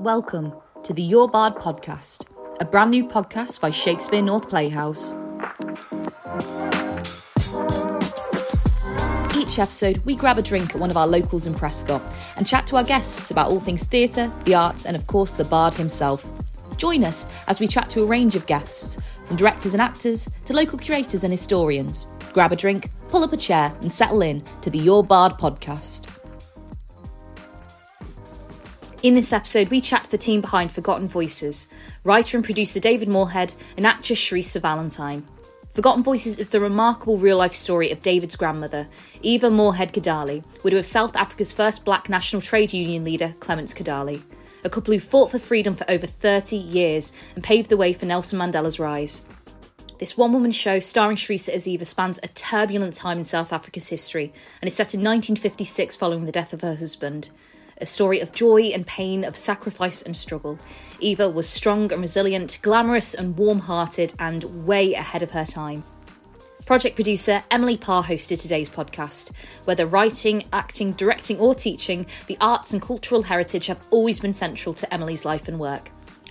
Welcome to the Your Bard podcast, a brand new podcast by Shakespeare North Playhouse. Each episode, we grab a drink at one of our locals in Prescot and chat to our guests about all things theatre, the arts, and of course, the Bard himself. Join us as we chat to a range of guests, from directors and actors to local curators and historians. Grab a drink, pull up a chair, and settle in to the Your Bard podcast. In this episode, we chat to the team behind Forgotten Voices, writer and producer David Moorhead and actress Shareesa Valentine. Forgotten Voices is the remarkable real life story of David's grandmother, Eva Moorhead Kadalie, widow of South Africa's first black national trade union leader, Clements Kadalie, a couple who fought for freedom for over 30 years and paved the way for Nelson Mandela's rise. This one woman show, starring Shareesa as Eva, spans a turbulent time in South Africa's history and is set in 1956 following the death of her husband a story of joy and pain, of sacrifice and struggle. Eva was strong and resilient, glamorous and warm hearted, and way ahead of her time. Project producer Emily Parr hosted today's podcast. Whether writing, acting, directing, or teaching, the arts and cultural heritage have always been central to Emily's life and work.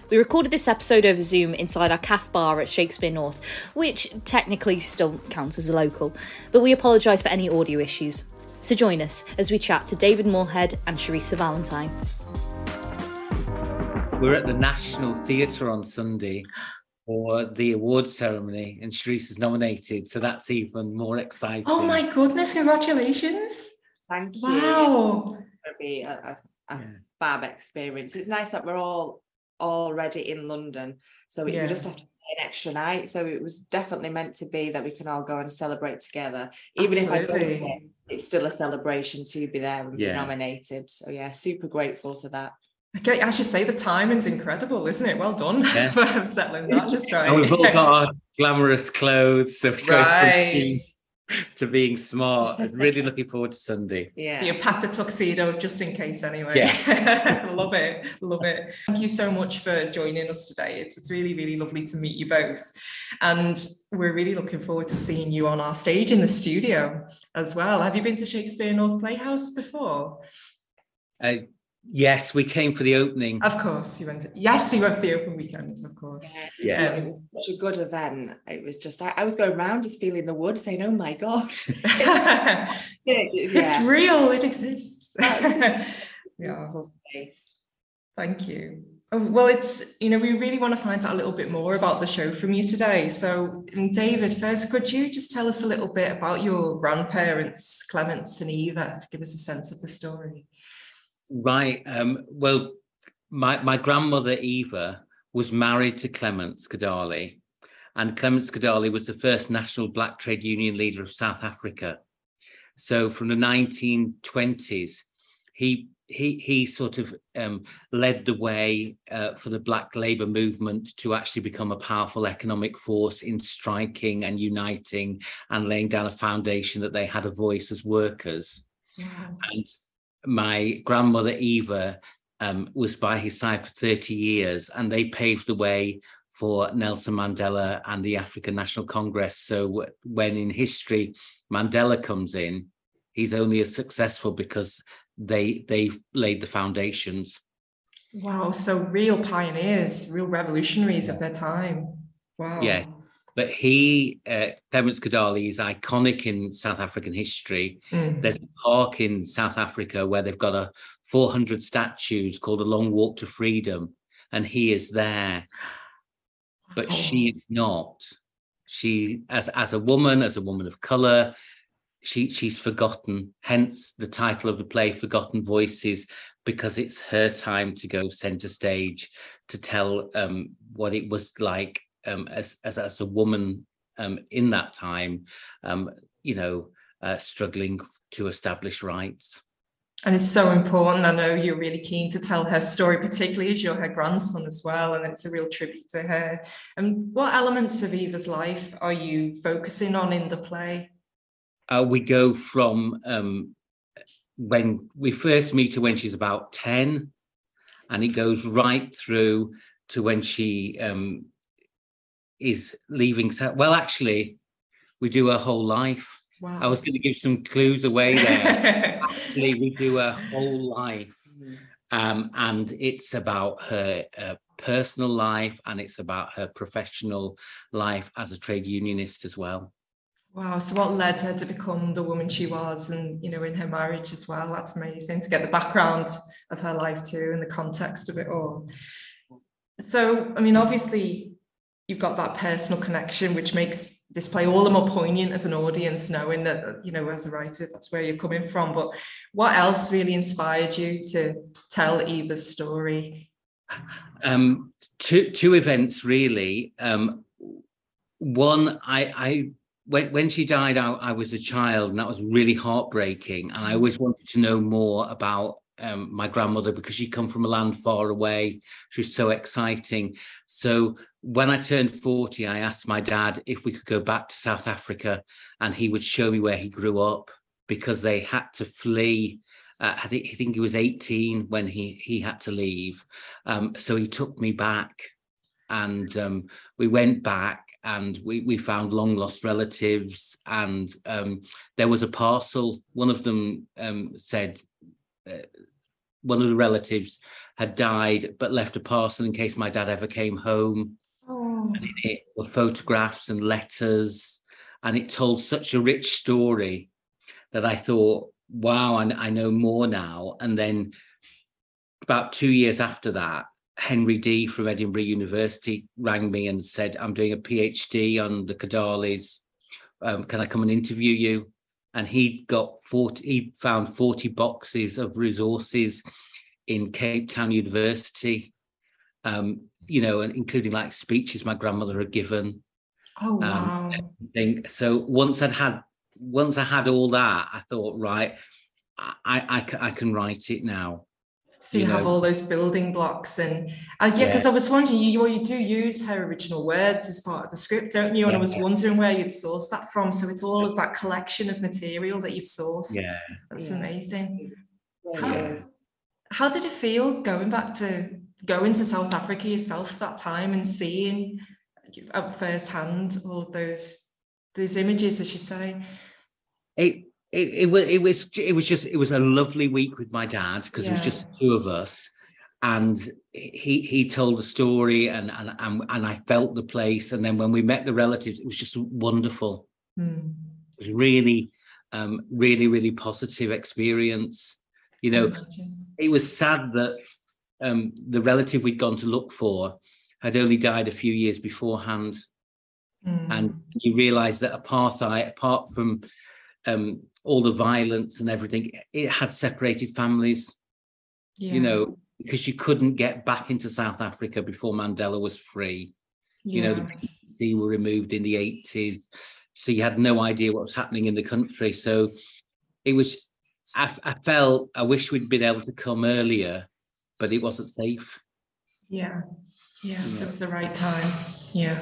We recorded this episode over Zoom inside our CAF bar at Shakespeare North, which technically still counts as a local, but we apologise for any audio issues. So join us as we chat to David Moorhead and Shareesa Valentine. We're at the National Theatre on Sunday for the awards ceremony, and Shareesa's nominated, so that's even more exciting. Oh my goodness, congratulations! Thank you. Wow. It'll be a, a, a fab experience. It's nice that we're all already in London, so we, Yeah. we just have to pay an extra night. So it was definitely meant to be that we can all go and celebrate together. Even if I don't Absolutely. win, it's still a celebration to be there and Yeah. be nominated. So yeah, super grateful for that. Okay, I should say the timing's incredible, isn't it? Well done Yeah. for settling that just right. And we've all got our glamorous clothes, so we go right. Being- to being smart. I'm really looking forward to Sunday. Yeah. So you packed the tuxedo just in case anyway. Yeah. love it. Love it. Thank you so much for joining us today. It's, it's really, really lovely to meet you both. And we're really looking forward to seeing you on our stage in the studio as well. Have you been to Shakespeare North Playhouse before? Uh, yes, we came for the opening. Of course, you went. To, yes, you went for the open weekends, of course. Yeah, Yeah. it was such a good event. It was just I, I was going around just feeling the wood, saying, "Oh my god, it's yeah. real. It exists. yeah. Beautiful space. Thank you. Oh, Well, it's, you know, we really want to find out a little bit more about the show from you today. So, um, David, first, could you just tell us a little bit about your grandparents, Clements and Eva? Give us a sense of the story. Right. Um, well, my, my grandmother Eva was married to Clements Kadalie, and Clements Kadalie was the first national black trade union leader of South Africa. So from the 1920s, he he he sort of um, led the way uh, for the black labor movement to actually become a powerful economic force in striking and uniting and laying down a foundation that they had a voice as workers and my grandmother Eva um, was by his side for 30 years, and they paved the way for Nelson Mandela and the African National Congress. So when in history Mandela comes in, he's only as successful because they they laid the foundations. Wow. So, real pioneers, real revolutionaries of their time. Wow. Yeah. But he, uh, Clements Kadalie, is iconic in South African history. Mm. There's a park in South Africa where they've got a 400 statues called a Long Walk to Freedom, and he is there, but she is not. She, as as a woman, as a woman of color, she she's forgotten. Hence the title of the play, "Forgotten Voices," because it's her time to go center stage to tell um, what it was like um, as as as a woman um, in that time. Um, you know, uh, struggling to establish rights. And it's so important. I know you're really keen to tell her story, particularly as you're her grandson as well. And it's a real tribute to her. And what elements of Eva's life are you focusing on in the play? Uh, we go from um, when we first meet her when she's about 10, and it goes right through to when she um, is leaving. Well, actually, we do her whole life. Wow. I was going to give some clues away there. Actually, we do her whole life. Um, and it's about her uh, personal life and it's about her professional life as a trade unionist as well. Wow. So what led her to become the woman she was and, you know, in her marriage as well? That's amazing to get the background of her life too and the context of it all. So, I mean, obviously you've got that personal connection, which makes this play all the more poignant as an audience, knowing that, you know, as a writer, that's where you're coming from. But what else really inspired you to tell Eva's story? Um, two, two events really. Um, one, I, I when, when she died, I, I was a child, and that was really heartbreaking. And I always wanted to know more about um, my grandmother because she'd come from a land far away. She was so exciting. So when I turned 40, I asked my dad if we could go back to South Africa and he would show me where he grew up because they had to flee. Uh, I, think, I think he was 18 when he, he had to leave. Um, so he took me back and um, we went back and we, we found long lost relatives and um, there was a parcel one of them um, said uh, one of the relatives had died but left a parcel in case my dad ever came home oh. and in it were photographs and letters and it told such a rich story that i thought wow I, I know more now and then about two years after that Henry Dee from Edinburgh University rang me and said, I'm doing a PhD on the Kadalies. Um, can I come and interview you? And he got 40, he found 40 boxes of resources in Cape Town University, um, you know, and including like speeches my grandmother had given. Oh, wow. Um, so once I'd had, once I had all that, I thought, right, I, I, I can write it now so you, you have know. all those building blocks and uh, yeah because yeah. i was wondering you you do use her original words as part of the script don't you and yeah. i was wondering where you'd source that from so it's all of that collection of material that you've sourced yeah that's yeah. amazing how, how did it feel going back to going to south africa yourself that time and seeing at first hand all those those images as you say. It it, it was it was it was just it was a lovely week with my dad because yeah. it was just two of us. And he he told the story and, and and and I felt the place. And then when we met the relatives it was just wonderful. Mm. it was really um really really positive experience. You know it was sad that um the relative we'd gone to look for had only died a few years beforehand mm. and you realize that apartheid apart from um all the violence and everything, it had separated families. Yeah. You know, because you couldn't get back into South Africa before Mandela was free. Yeah. You know, the they were removed in the 80s. So you had no idea what was happening in the country. So it was, I, I felt, I wish we'd been able to come earlier, but it wasn't safe. Yeah. Yeah. So it was the right time. Yeah.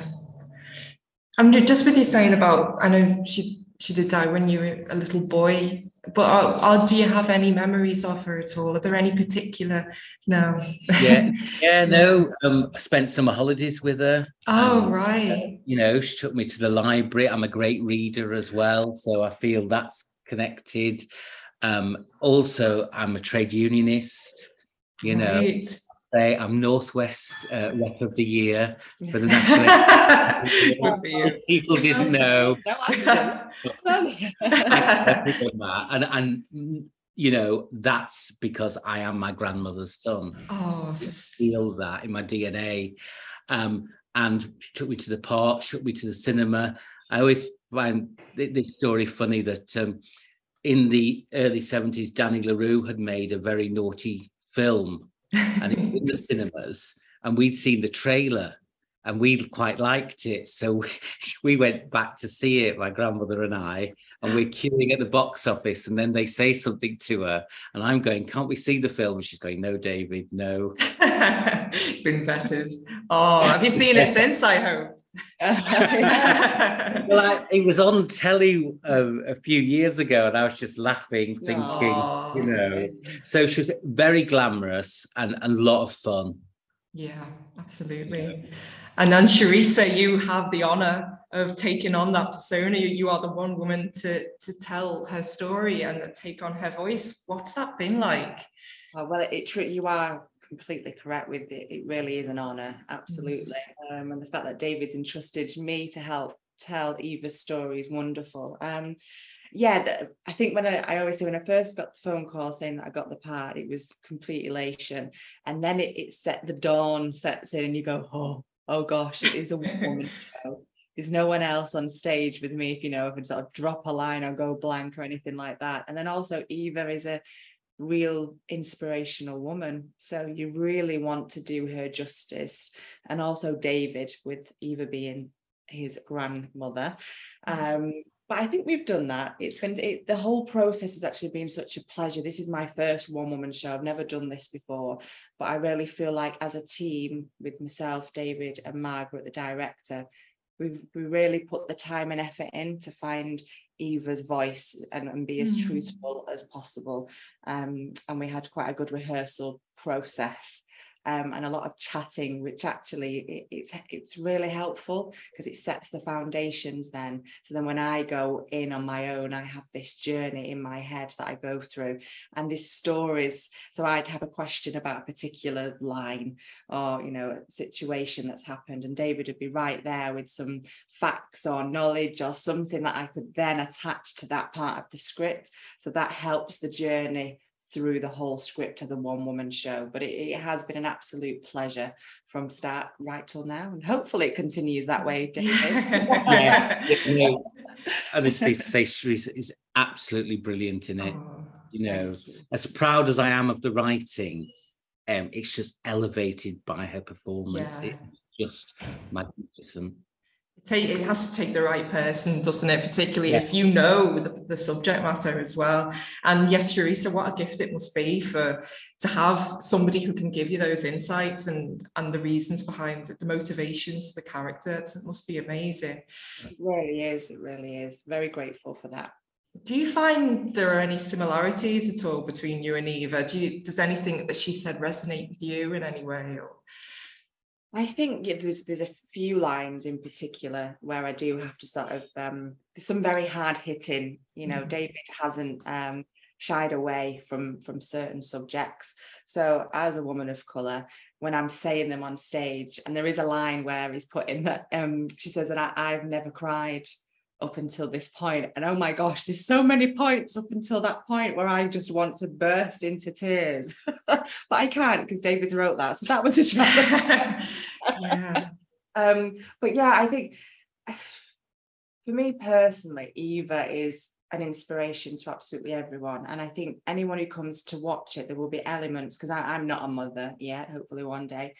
I'm just with you saying about, I know she she did die when you were a little boy. But are, are, do you have any memories of her at all? Are there any particular? No. yeah, yeah, no. Um, I spent summer holidays with her. Oh, um, right. You know, she took me to the library. I'm a great reader as well, so I feel that's connected. Um, also, I'm a trade unionist. You right. know, say I'm Northwest uh, Rep of the Year for the national. People didn't know. and and you know that's because I am my grandmother's son. Oh, I feel that in my DNA. Um, and took me to the park, took me to the cinema. I always find this story funny that um, in the early 70s, Danny La Rue had made a very naughty film and in the cinemas, and we'd seen the trailer and we quite liked it. So we went back to see it, my grandmother and I, and we're queuing at the box office. And then they say something to her, and I'm going, Can't we see the film? And she's going, No, David, no. it's been vetted. Oh, have you seen it since? I hope. well, I, it was on telly um, a few years ago, and I was just laughing, thinking, Aww. you know. So she was very glamorous and, and a lot of fun. Yeah, absolutely. Yeah. And then Shareesa, you have the honor of taking on that persona. You are the one woman to to tell her story and take on her voice. What's that been like? Oh, well, it, it you are completely correct with it. It really is an honor, absolutely. Mm. Um, and the fact that David's entrusted me to help tell Eva's story is wonderful. Um, yeah, I think when I, I, always say when I first got the phone call saying that I got the part, it was complete elation. And then it, it set the dawn sets in and you go, oh, oh gosh, it is a woman show. There's no one else on stage with me if you know, if I sort of drop a line or go blank or anything like that. And then also Eva is a real inspirational woman. So you really want to do her justice. And also David, with Eva being his grandmother. Mm-hmm. Um, but I think we've done that. It's been it, the whole process has actually been such a pleasure. This is my first one woman show. I've never done this before, but I really feel like as a team with myself, David, and Margaret, the director, we we really put the time and effort in to find Eva's voice and, and be as mm. truthful as possible. Um, and we had quite a good rehearsal process um, and a lot of chatting, which actually it, it's it's really helpful because it sets the foundations. Then, so then when I go in on my own, I have this journey in my head that I go through, and these stories. So I'd have a question about a particular line or you know a situation that's happened, and David would be right there with some facts or knowledge or something that I could then attach to that part of the script. So that helps the journey through the whole script as a one woman show. But it, it, has been an absolute pleasure from start right till now. And hopefully it continues that way, David. yes. You know, honestly, to say Sharice is absolutely brilliant in it. Oh, you know, you. as proud as I am of the writing, um, it's just elevated by her performance. Yeah. It's just magnificent take it has to take the right person, doesn't it? Particularly yeah. if you know the, the, subject matter as well. And yes, Teresa, what a gift it must be for to have somebody who can give you those insights and and the reasons behind the, the motivations for the character. It must be amazing. It really is. It really is. Very grateful for that. Do you find there are any similarities at all between you and Eva? Do you, does anything that she said resonate with you in any way? Or? I think yeah, there's there's a few lines in particular where I do have to sort of um, some very hard hitting. You know, mm. David hasn't um, shied away from from certain subjects. So as a woman of color, when I'm saying them on stage, and there is a line where he's put in that um, she says that I, I've never cried up until this point. And oh my gosh there's so many points up until that point where i just want to burst into tears. But i can't because david wrote that so that was a challenge yeah. Um but yeah i think for me personally eva is an inspiration to absolutely everyone. And i think anyone who comes to watch it there will be elements because i'm not a mother yet hopefully one day.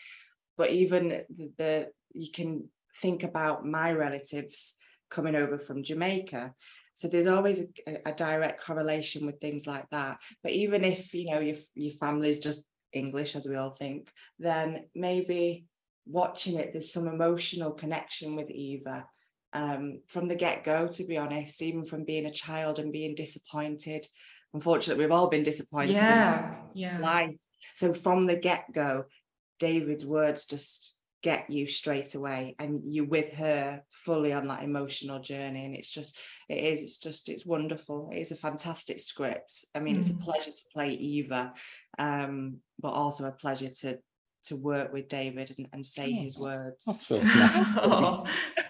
But even the, the you can think about my relatives coming over from Jamaica. So there's always a, a, direct correlation with things like that. But even if you know your your family's just English, as we all think, then maybe watching it, there's some emotional connection with Eva um, from the get go. To be honest, even from being a child and being disappointed. Unfortunately, we've all been disappointed. Yeah, yeah. Life. So from the get go, David's words just get you straight away and you're with her fully on that emotional journey and it's just it is it's just it's wonderful it is a fantastic script i mean mm. it's a mm. pleasure to play eva um but also a pleasure to to work with David and, and say oh, his words. I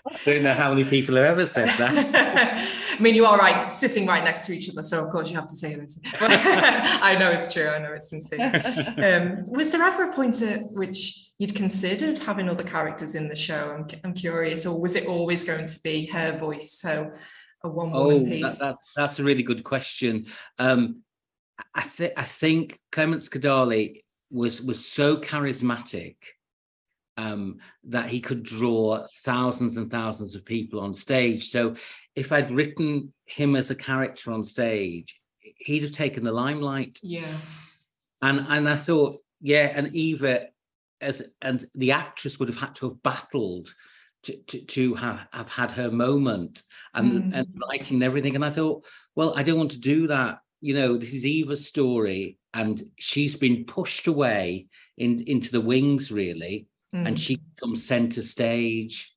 don't know how many people have ever said that. I mean, you are right, sitting right next to each other, so of course you have to say this. I know it's true. I know it's sincere. Um, was there ever a point at which you'd considered having other characters in the show? I'm, I'm curious, or was it always going to be her voice? So a one woman oh, piece. That, that's that's a really good question. Um, I think I think Clements Kadalie was was so charismatic um, that he could draw thousands and thousands of people on stage. So if I'd written him as a character on stage, he'd have taken the limelight. Yeah. And and I thought, yeah, and Eva as and the actress would have had to have battled to, to, to have, have had her moment and, mm. and writing and everything. And I thought, well, I don't want to do that. You know, this is Eva's story and she's been pushed away in, into the wings really mm. and she comes center stage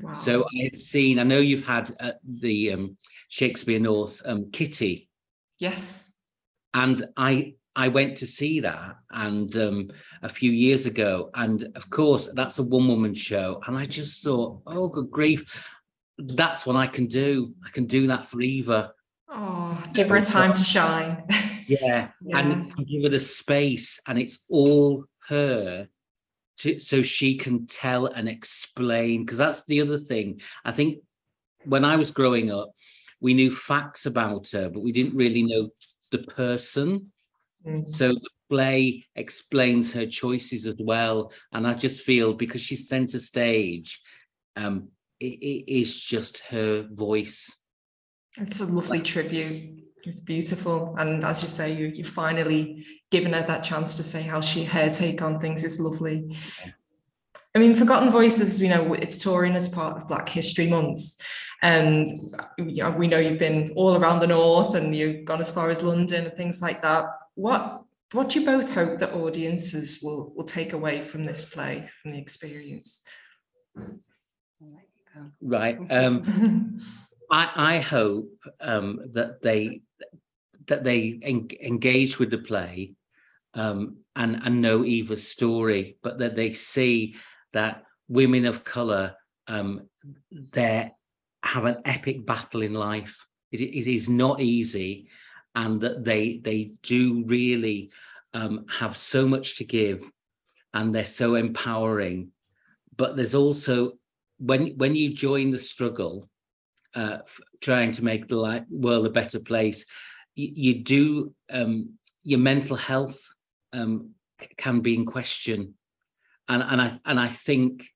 wow. so i had seen i know you've had uh, the um, shakespeare north um, kitty yes and i I went to see that and um, a few years ago, and of course that's a one-woman show, and I just thought, oh, good grief, that's what I can do. I can do that for Eva. Oh, give her a time to shine. yeah, yeah. And, and give her the space, and it's all her to, so she can tell and explain because that's the other thing i think when i was growing up we knew facts about her but we didn't really know the person mm-hmm. so the play explains her choices as well and i just feel because she's center stage um it, it is just her voice it's a lovely tribute it's beautiful, and as you say, you you finally given her that chance to say how she her take on things is lovely. I mean, Forgotten Voices, you know, it's touring as part of Black History Month, and you know, we know you've been all around the north and you've gone as far as London and things like that. What what do you both hope that audiences will will take away from this play, from the experience? Right. Um, I, I hope um, that they that they en- engage with the play um, and and know Eva's story, but that they see that women of color um, they have an epic battle in life. It, it is not easy, and that they they do really um, have so much to give, and they're so empowering. But there's also when when you join the struggle, uh, trying to make the world a better place, you, you do um, your mental health um, can be in question, and and I and I think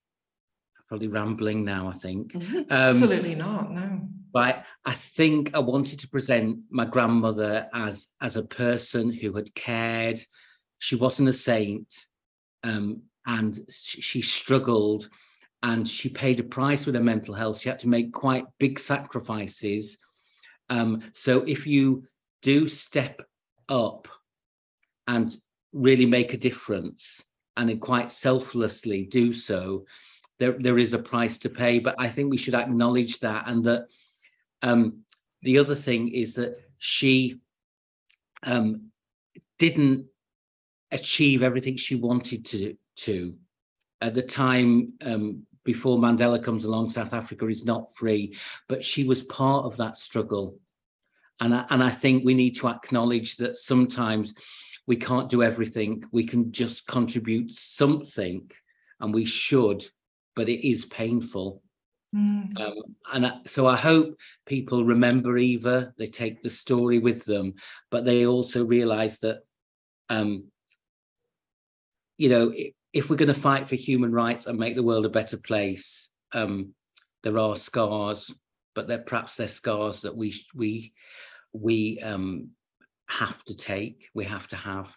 probably rambling now. I think um, absolutely not. No, but I think I wanted to present my grandmother as as a person who had cared. She wasn't a saint, um, and she, struggled and she paid a price with her mental health. She had to make quite big sacrifices. Um, so if you do step up and really make a difference and quite selflessly do so, there, there is a price to pay. But I think we should acknowledge that. And that um, the other thing is that she um, didn't achieve everything she wanted to. to. At the time um, before Mandela comes along, South Africa is not free, but she was part of that struggle and I, and I think we need to acknowledge that sometimes we can't do everything. We can just contribute something, and we should, but it is painful. Mm. Um, and I, so I hope people remember Eva, they take the story with them, but they also realize that, um, you know, if, we're going to fight for human rights and make the world a better place, um, there are scars, but they're perhaps they're scars that we we we um, have to take, we have to have.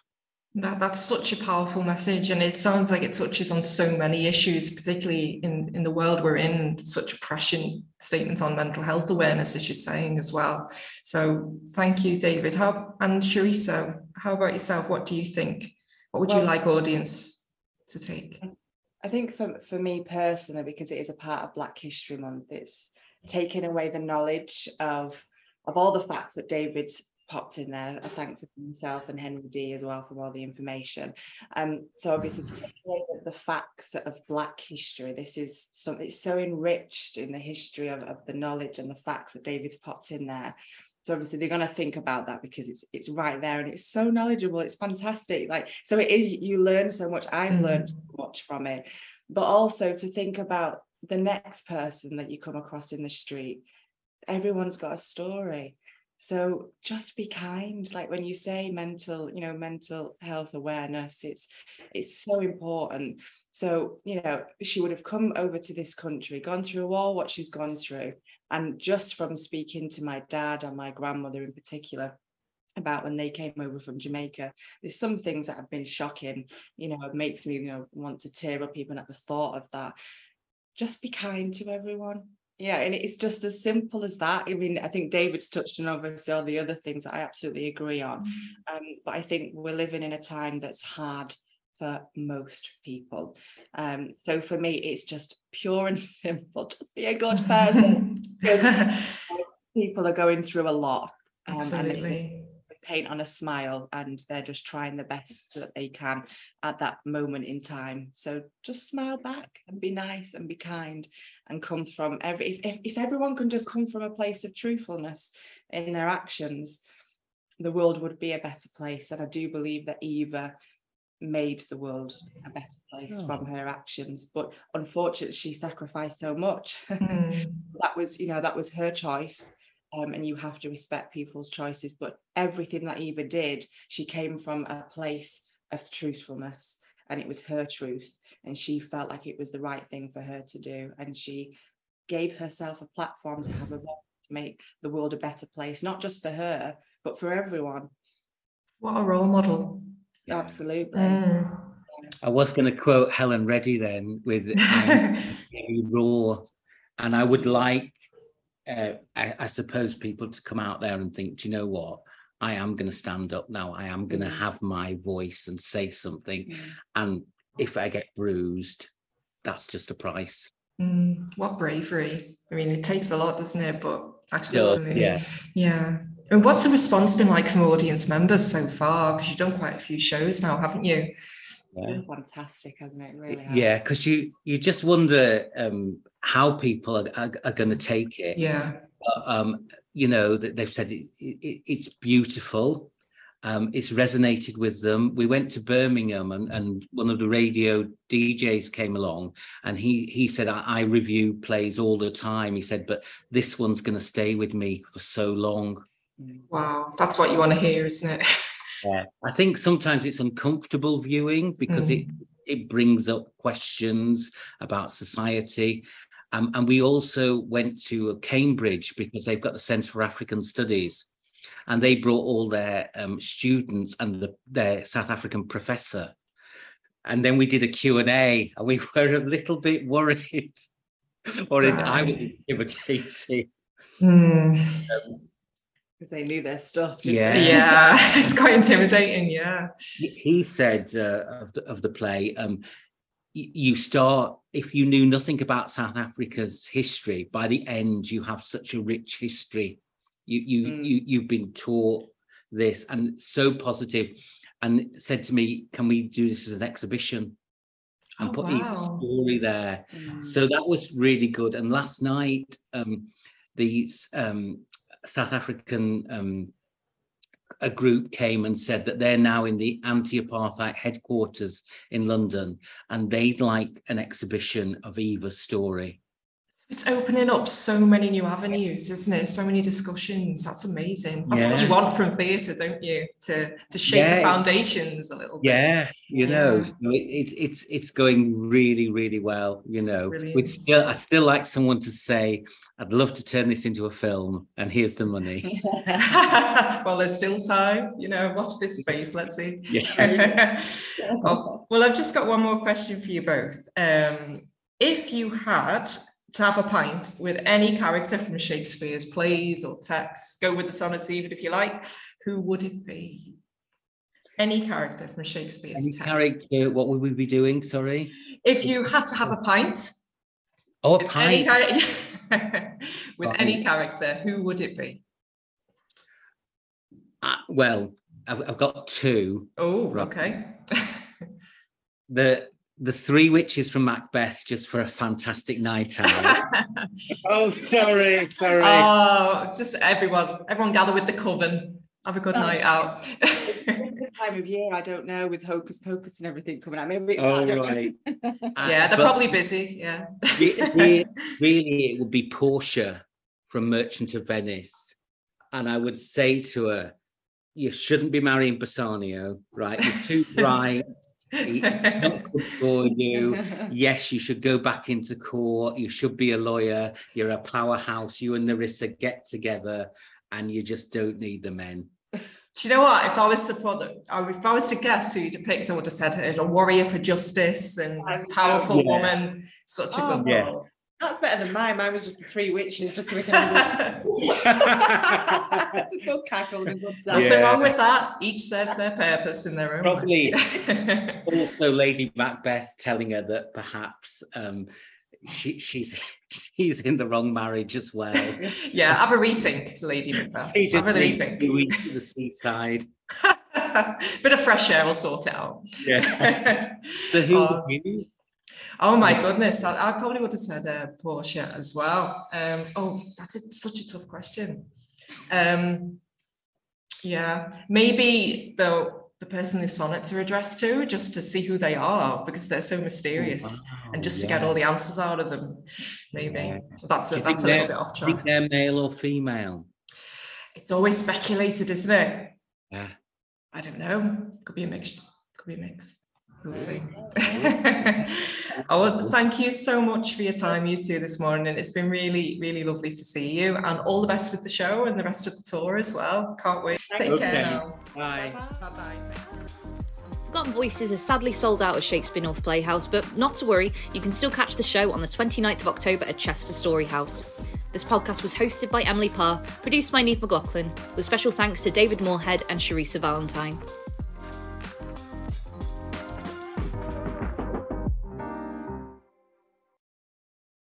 That, that's such a powerful message, and it sounds like it touches on so many issues, particularly in, in the world we're in. Such oppression statements on mental health awareness, as you're saying as well. So, thank you, David. How and Shareesa, how about yourself? What do you think? What would well, you like audience to take? I think for for me personally, because it is a part of Black History Month, it's taking away the knowledge of of all the facts that David's popped in there. I thank for himself and Henry Dee as well for all the information. Um, so obviously to take away the, the facts of Black history, this is something so enriched in the history of, of the knowledge and the facts that David's popped in there. So obviously they're going to think about that because it's it's right there and it's so knowledgeable. It's fantastic. Like so it is. You learn so much. I've mm. learned so much from it, but also to think about the next person that you come across in the street everyone's got a story so just be kind like when you say mental you know mental health awareness it's it's so important so you know she would have come over to this country gone through all what she's gone through and just from speaking to my dad and my grandmother in particular about when they came over from Jamaica. There's some things that have been shocking, you know, it makes me, you know, want to tear up even at the thought of that. Just be kind to everyone yeah and it's just as simple as that. I mean i think david's touched on obviously all the other things that i absolutely agree on. Mm-hmm. um, but i think we're living in a time that's hard for most people. Um, so for me it's just pure and simple. Just be a good person people are going through a lot um, absolutely paint on a smile and they're just trying the best that they can at that moment in time. So just smile back and be nice and be kind and come from every if, if, everyone can just come from a place of truthfulness in their actions, the world would be a better place. And I do believe that Eva made the world a better place oh. from her actions but unfortunately she sacrificed so much mm. that was you know that was her choice um, and you have to respect people's choices. But everything that Eva did, she came from a place of truthfulness, and it was her truth, and she felt like it was the right thing for her to do, and she gave herself a platform to have a voice to make the world a better place, not just for her, but for everyone. What a role model! Absolutely. Mm. I was going to quote Helen Reddy then with um, roar, and I would like uh, I, I, suppose people to come out there and think, do you know what? I am going to stand up now. I am going to mm. have my voice and say something. Mm. And if I get bruised, that's just a price. Mm, what bravery! I mean, it takes a lot, doesn't it? But actually, yeah, yeah. And what's the response been like from audience members so far? Because you've done quite a few shows now, haven't you? Yeah. fantastic, hasn't it? Really. Yeah, because you you just wonder um, how people are, are, are going to take it. Yeah. But, um, you know that they've said it, it, it's beautiful. Um, it's resonated with them. We went to Birmingham and, and one of the radio DJs came along and he he said, I, I review plays all the time. He said, but this one's going to stay with me for so long. Wow, that's what you want to hear, isn't it? Yeah. I think sometimes it's uncomfortable viewing because mm. it it brings up questions about society. Um, and we also went to Cambridge because they've got the Centre for African Studies, and they brought all their um, students and the, their South African professor. And then we did a Q&A and we were a little bit worried, or I was intimidated. Mm. Um, because they knew their stuff. yeah, they? yeah, it's quite intimidating. Yeah. He said uh, of, the, of the play, um, you start if you knew nothing about South Africa's history. By the end, you have such a rich history. You you mm. you you've been taught this, and so positive, and said to me, "Can we do this as an exhibition?" and oh, put wow. story there. Mm. So that was really good. And last night, um, the um, South African um, a group came and said that they're now in the anti-apartheid headquarters in London and they'd like an exhibition of Eva's story. It's opening up so many new avenues, isn't it? So many discussions. That's amazing. That's yeah. what you want from theatre, don't you? To to shake yeah. the foundations a little bit. Yeah, you yeah. know, so it, it, it's it's going really, really well. You know, we still I still like someone to say, "I'd love to turn this into a film, and here's the money." well, there's still time. You know, watch this space. Let's see. Yeah. oh, well, I've just got one more question for you both. Um, if you had to have a pint with any character from Shakespeare's plays or texts. Go with the sonnets even if you like. Who would it be? Any character from Shakespeare's any text. character. What would we be doing? Sorry. If you had to have a pint. Oh, a pint. Any, with oh. any character, who would it be? Uh, well, I've, I've, got two. Oh, right. okay. the the three witches from Macbeth just for a fantastic night out. oh, sorry, sorry. Oh, just everyone, everyone gather with the coven. Have a good oh. night out. time of year, I don't know, with hocus pocus and everything coming out. Maybe it's oh, right. yeah, they're probably busy. Yeah. really, really, it would be Portia from Merchant of Venice. And I would say to her, you shouldn't be marrying Bassanio, right? You're too bright not good for you. Yes, you should go back into court. You should be a lawyer. You're a powerhouse. You and Nerissa get together, and you just don't need the men. Do you know what? If I was to put, if I was to guess who you depict, I would have said a warrior for justice and powerful yeah. woman. Such a oh, good yeah. role. That's better than mine. Mine was just the three witches, just so we can go cackle and good dance. Nothing yeah. wrong with that. Each serves their purpose in their own Probably way. also Lady Macbeth telling her that perhaps um, she, she's she's in the wrong marriage as well. yeah, have a rethink, Lady Macbeth. She Have a rethink. to to the seaside. Bit of fresh air will sort it out. Yeah. So who Oh. Oh my goodness, I, I probably would have said uh, Portia as well. Um, oh, that's a, such a tough question. Um, yeah, maybe the the person the sonnets are addressed to, just to see who they are, because they're so mysterious, and just to get all the answers out of them. Maybe Yeah. that's a, Do you think that's a little bit off you think track. they're male or female? It's always speculated, isn't it? Yeah. I don't know. Could be a mix. Could be a mix. We'll see. oh, well, thank you so much for your time, you two, this morning. It's been really, really lovely to see you, and all the best with the show and the rest of the tour as well. Can't wait. Take care now. Bye. Bye bye. Forgotten Voices is sadly sold out at Shakespeare North Playhouse, but not to worry, you can still catch the show on the 29th of October at Chester Storyhouse. This podcast was hosted by Emily Parr, produced by Neve McLaughlin, with special thanks to David Moorhead and Shareesa Valentine.